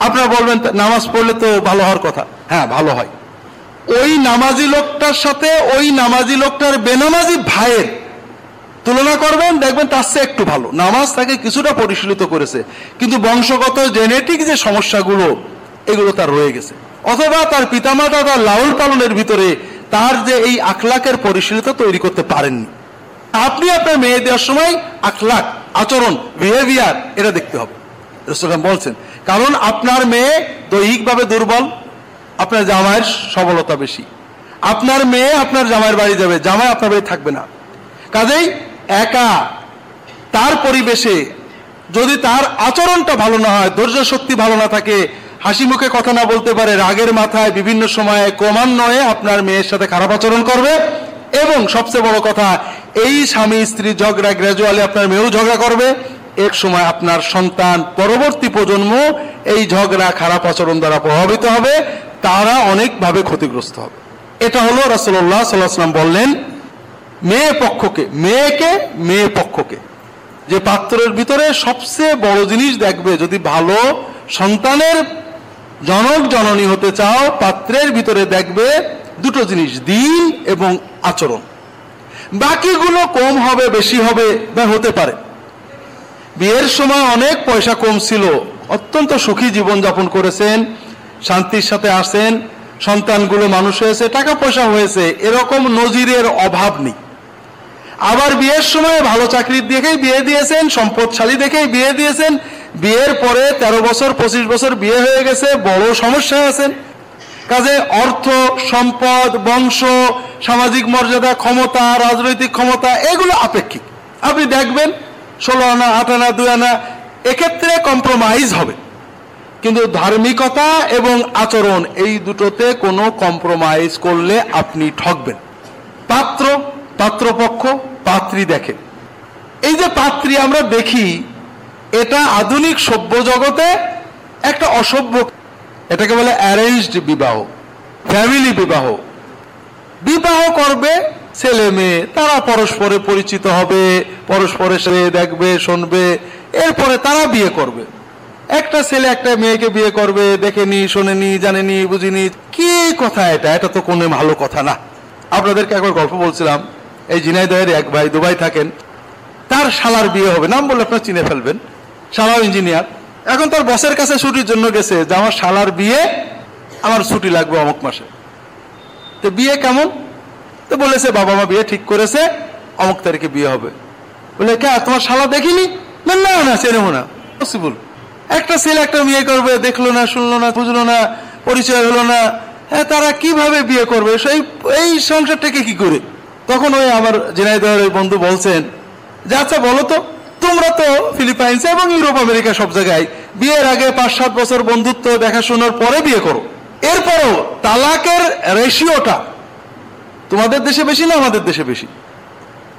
আপনারা বলবেন নামাজ পড়লে তো ভালো হওয়ার কথা। হ্যাঁ ভালো হয়। ওই নামাজি লোকটার সাথে, ওই নামাজি লোকটার বেনামাজি ভাইয়ের তুলনা করবেন, দেখবেন তার চেয়ে একটু ভালো। নামাজ তাকে কিছুটা পরিশীলিত করেছে। কিন্তু বংশগত জেনেটিক যে সমস্যাগুলো, এগুলো তার রয়ে গেছে। অথবা তার পিতামাতা তার লাউল পালনের ভিতরে তার যে এই আখলাকের পরিশীলিত তৈরি করতে পারেননি। আপনি আপনার মেয়ে দেওয়ার সময় আখলাক, আচরণ বিহেভিয়ার এটা দেখতে হবে। বলছেন, কারণ আপনার মেয়ে দৈহিকভাবে দুর্বল আপনার জামাইয়ের সবলতা বেশি। আপনার মেয়ে আপনার জামাইয়ের বাড়ি যাবে, জামাই আপনার বাড়ি থাকবে না। কাজেই একা, তার পরিবেশে যদি তার আচরণটা ভালো না হয়, ধৈর্য শক্তি ভালো না থাকে, হাসি মুখে কথা না বলতে পারে, রাগের মাথায় বিভিন্ন সময়ে ক্রমান্বয়ে আপনার মেয়ের সাথে খারাপ আচরণ করবে এবং সবচেয়ে বড় কথা, এই স্বামী স্ত্রী ঝগড়া গ্রাজুয়ালি আপনার মেয়েও ঝগড়া করবে। এক সময় আপনার সন্তান পরবর্তী প্রজন্ম এই ঝগড়া, খারাপ আচরণ দ্বারা প্রভাবিত হবে। তারা অনেকভাবে ক্ষতিগ্রস্ত হবে। এটা হলো রাসুল্লাহ সাল্লাহাম বললেন মেয়ে পক্ষকে, মেয়েকে মেয়ে পক্ষকে। যে পাত্রের ভিতরে সবচেয়ে বড় জিনিস দেখবে, যদি ভালো সন্তানের জনক জননী হতে চাও, পাত্রের ভিতরে দেখবে দুটো জিনিস, দিন এবং আচরণ। বাকিগুলো কম হবে, বেশি হবে বা হতে পারে। বিয়ের সময় অনেক পয়সা কম ছিল, অত্যন্ত সুখী জীবনযাপন করেছেন শান্তির সাথে আসেন, সন্তানগুলো মানুষ হয়েছে টাকা পয়সা হয়েছে, এরকম নজিরের অভাব নেই। আবার বিয়ের সময় ভালো চাকরি দেখেই বিয়ে দিয়েছেন, সম্পদশালী দেখেই বিয়ে দিয়েছেন, বিয়ের পরে ১৩ বছর, পঁচিশ বছর বিয়ে হয়ে গেছে, বড় সমস্যায় আছেন। কাজে অর্থ, সম্পদ, বংশ, সামাজিক মর্যাদা, ক্ষমতা, রাজনৈতিক ক্ষমতা, এগুলো আপেক্ষিক। আপনি দেখবেন, ষোলো আনা, আট আনা, দুই আনা, এক্ষেত্রে কম্প্রোমাইজ হবে। কিন্তু ধার্মিকতা এবং আচরণ এই দুটোতে কোনো কম্প্রোমাইজ করলে আপনি ঠকবেন। পাত্র, পাত্রপক্ষ, পাত্রী দেখে। এই যে পাত্রী আমরা দেখি, এটা আধুনিক সভ্য জগতে একটা অসভ্য, এটাকে বলে অ্যারেঞ্জড বিবাহ ফ্যামিলি বিবাহ। বিবাহ করবে ছেলে মেয়ে, তারা পরস্পরে পরিচিত হবে, পরস্পরের সাথে দেখবে, শুনবে, এরপরে তারা বিয়ে করবে। একটা ছেলে একটা মেয়েকে বিয়ে করবে, দেখেনি, শোনেনি, জানেনি, বুঝিনি। কি কথা এটা? এটা তো কোনো ভালো কথা না। আপনাদেরকে একবার গল্প বলছিলাম। এই জিনাইদহের এক ভাই দুবাই থাকেন। তার শালার বিয়ে হবে। নাম বলে আপনার চিনে ফেলবেন। শালাও ইঞ্জিনিয়ার। এখন তার বসের কাছে ছুটির জন্য গেছে। যে আমার শালার বিয়ে, আমার ছুটি লাগবে অমুক মাসে। তো বিয়ে কেমন? তো বলেছে, বাবা মা বিয়ে ঠিক করেছে, অমুক তারিখে বিয়ে হবে। বলে, কে? তোমার শালা দেখিনি? না না না, চেনেও না। পসিবল একটা ছেলে, একটা বিয়ে করবে, দেখল না, শুনলো না, বুঝলো না, পরিচয় হলো না হ্যাঁ তারা কীভাবে বিয়ে করবে? সেই এই সংসারটাকে কি করে? তখন ওই আমার জেনাইদহের বন্ধু বলছেন, যে আচ্ছা বলো তো, তোমরা তো ফিলিপাইন্স এবং ইউরোপ, আমেরিকা সব জায়গায় বিয়ের আগে পাঁচ, সাত বছর বন্ধুত্ব, দেখাশোনার পরে বিয়ে করো। এরপরও তালাকের রেশিওটা তোমাদের দেশে বেশি না আমাদের দেশে বেশি?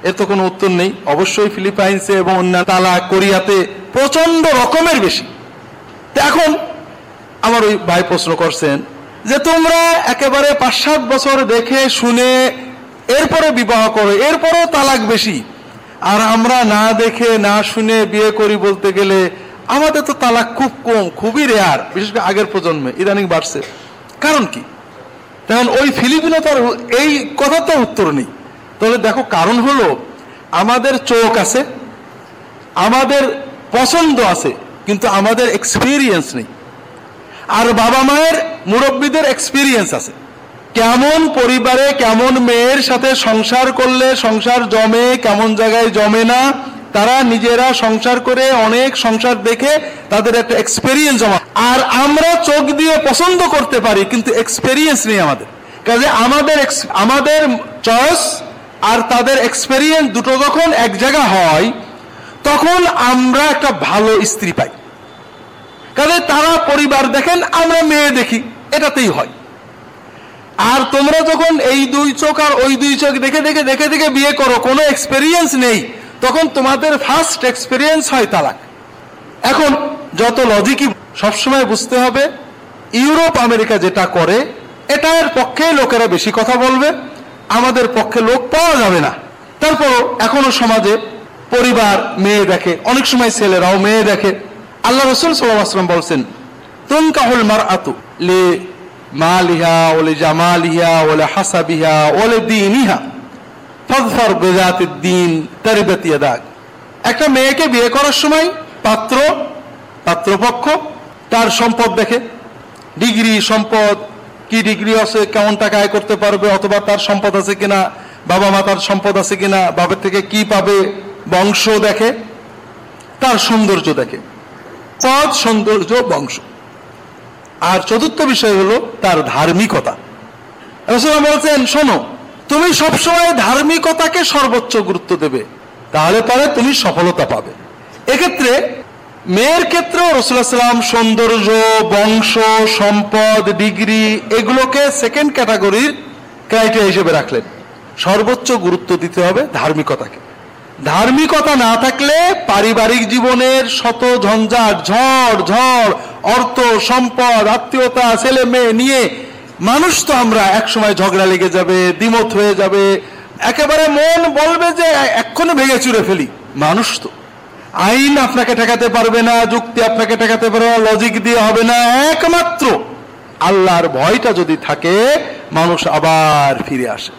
এর তো কোনো উত্তর নেই। অবশ্যই ফিলিপাইন্সে এবং অন্যান্য তালাক কোরিয়াতে প্রচণ্ড রকমের বেশি। এখন আমার ওই ভাই প্রশ্ন করছেন যে তোমরা একেবারে পাঁচ সাত বছর দেখে শুনে এরপরে বিবাহ করো, এরপরেও তালাক বেশি। আর আমরা না দেখে, না শুনে বিয়ে করি বলতে গেলে আমাদের তো তালাক খুব কম, খুবই রেয়ার বিশেষ করে আগের প্রজন্মে, ইদানিং বাড়ছে। কারণ কি? তখন ওই ফিলিপিনো তার এই কথা তো উত্তর নেই। তবে দেখো কারণ হলো, আমাদের চোখ আছে, আমাদের পছন্দ আছে কিন্তু আমাদের এক্সপিরিয়েন্স নেই। আর বাবা মায়ের মুরব্বীদের এক্সপিরিয়েন্স আছে। কেমন পরিবারে কেমন মেয়ের সাথে সংসার করলে সংসার জমে, কেমন জায়গায় জমে না, তারা নিজেরা সংসার করে অনেক সংসার দেখে তাদের একটা এক্সপেরিয়েন্স জমা। আর আমরা চোখ দিয়ে পছন্দ করতে পারি, কিন্তু এক্সপেরিয়েন্স নেই আমাদের। কাজে আমাদের আমাদের চয়েস আর তাদের এক্সপেরিয়েন্স দুটো যখন এক জায়গা হয়, তখন আমরা একটা ভালো স্ত্রী পাই। কাজে তারা পরিবার দেখেন, আমরা মেয়ে দেখি। এটাতেই হয়। আর তোমরা যখন এই দুই চোখ আর ওই দুই চোখ দেখে দেখে দেখে দেখে বিয়ে করো, কোনো এক্সপেরিয়েন্স নেই, তখন তোমাদের ফার্স্ট এক্সপেরিয়েন্স হয় তালাক। এখন যত লজিকই সবসময় বুঝতে হবে, ইউরোপ, আমেরিকা যেটা করে এটার পক্ষে লোকেরা বেশি কথা বলবে, আমাদের পক্ষে লোক পাওয়া যাবে না। তারপরও এখনও সমাজে পরিবার মেয়ে দেখে, অনেক সময় ছেলেরাও মেয়ে দেখে। আল্লাহ রসুল সাল্লাম বলছেন, তুনকাহুল মার আতু লে মালিহা ওলে জামালিহা ওলে হাসাবিহা ওলে দিনিহা ফজফর বেজাতের দিন তারিবাতিয়া দাগ একটা মেয়েকে বিয়ে করার সময় পাত্র, পাত্রপক্ষ তার সম্পদ দেখে, ডিগ্রি, সম্পদ, কি ডিগ্রি আছে, কেমন টাকা আয় করতে পারবে, অথবা তার সম্পদ আছে কিনা, বাবা মা তার সম্পদ আছে কিনা বাবার থেকে কি পাবে, বংশ দেখে, তার সৌন্দর্য দেখে। পদ সৌন্দর্য বংশ। আর চতুর্থ বিষয় হলো তার ধার্মিকতা। রসুলাম বলছেন, শোনো, তুমি সবসময় ধার্মিকতাকে সর্বোচ্চ গুরুত্ব দেবে, তাহলে পরে তুমি সফলতা পাবে। এক্ষেত্রে মেয়ের ক্ষেত্রেও সাল্লাম সৌন্দর্য, বংশ, সম্পদ, ডিগ্রি, এগুলোকে সেকেন্ড ক্যাটাগরির ক্রাইটেরিয়া হিসেবে রাখলেন। সর্বোচ্চ গুরুত্ব দিতে হবে ধার্মিকতাকে। ধার্মিকতা না থাকলে পারিবারিক জীবনের শত ঝঞ্ঝাট, ঝড় ঝড়, অর্থ, সম্পদ, আত্মীয়তা, ছেলে মেয়ে নিয়ে মানুষ তো আমরা একসময় ঝগড়া লেগে যাবে, দ্বিমত হয়ে যাবে। একেবারে মন বলবে যে এক্ষুনি ভেঙে চুরে ফেলি। মানুষ তো। আইন আপনাকে ঠেকাতে পারবে না, যুক্তি আপনাকে ঠেকাতে পারবে না লজিক দিয়ে হবে না, একমাত্র আল্লাহর ভয়টা যদি থাকে, মানুষ আবার ফিরে আসে।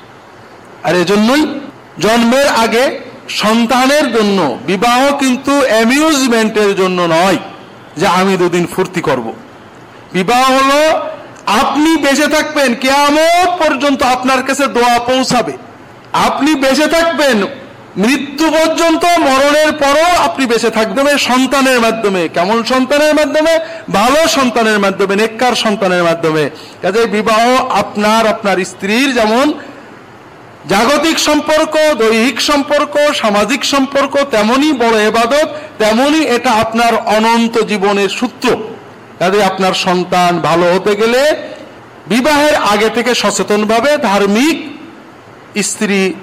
আর এজন্যই জন্মের আগে সন্তানের জন্য, বিবাহ কিন্তু অ্যামিউজমেন্টের জন্য নয় যে আমি দুদিন ফুর্তি করব। বিবাহ হলো আপনি বেঁচে থাকবেন, কেয়ামত পর্যন্ত আপনার কাছে দোয়া পৌঁছাবে। আপনি বেঁচে থাকবেন, মৃত্যু পর্যন্ত, মরণের পরও আপনি বেঁচে থাকবেন সন্তানের মাধ্যমে। কেমন সন্তানের মাধ্যমে? ভালো সন্তানের মাধ্যমে, নেককার সন্তানের মাধ্যমে। কাজে বিবাহ আপনার আপনার স্ত্রীর যেমন জাগতিক সম্পর্ক, দৈহিক সম্পর্ক, সামাজিক সম্পর্ক তেমনই বড় এবাদত তেমনই এটা আপনার অনন্ত জীবনের সূত্র। কাজে আপনার সন্তান ভালো হতে গেলে বিবাহের আগে থেকে সচেতনভাবে ধার্মিক স্ত্রী,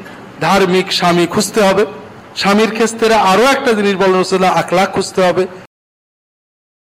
ধার্মিক স্বামী খুঁজতে হবে। স্বামীর ক্ষেত্রে আরও একটা জিনিস বলেন আখলাখ খুঁজতে হবে।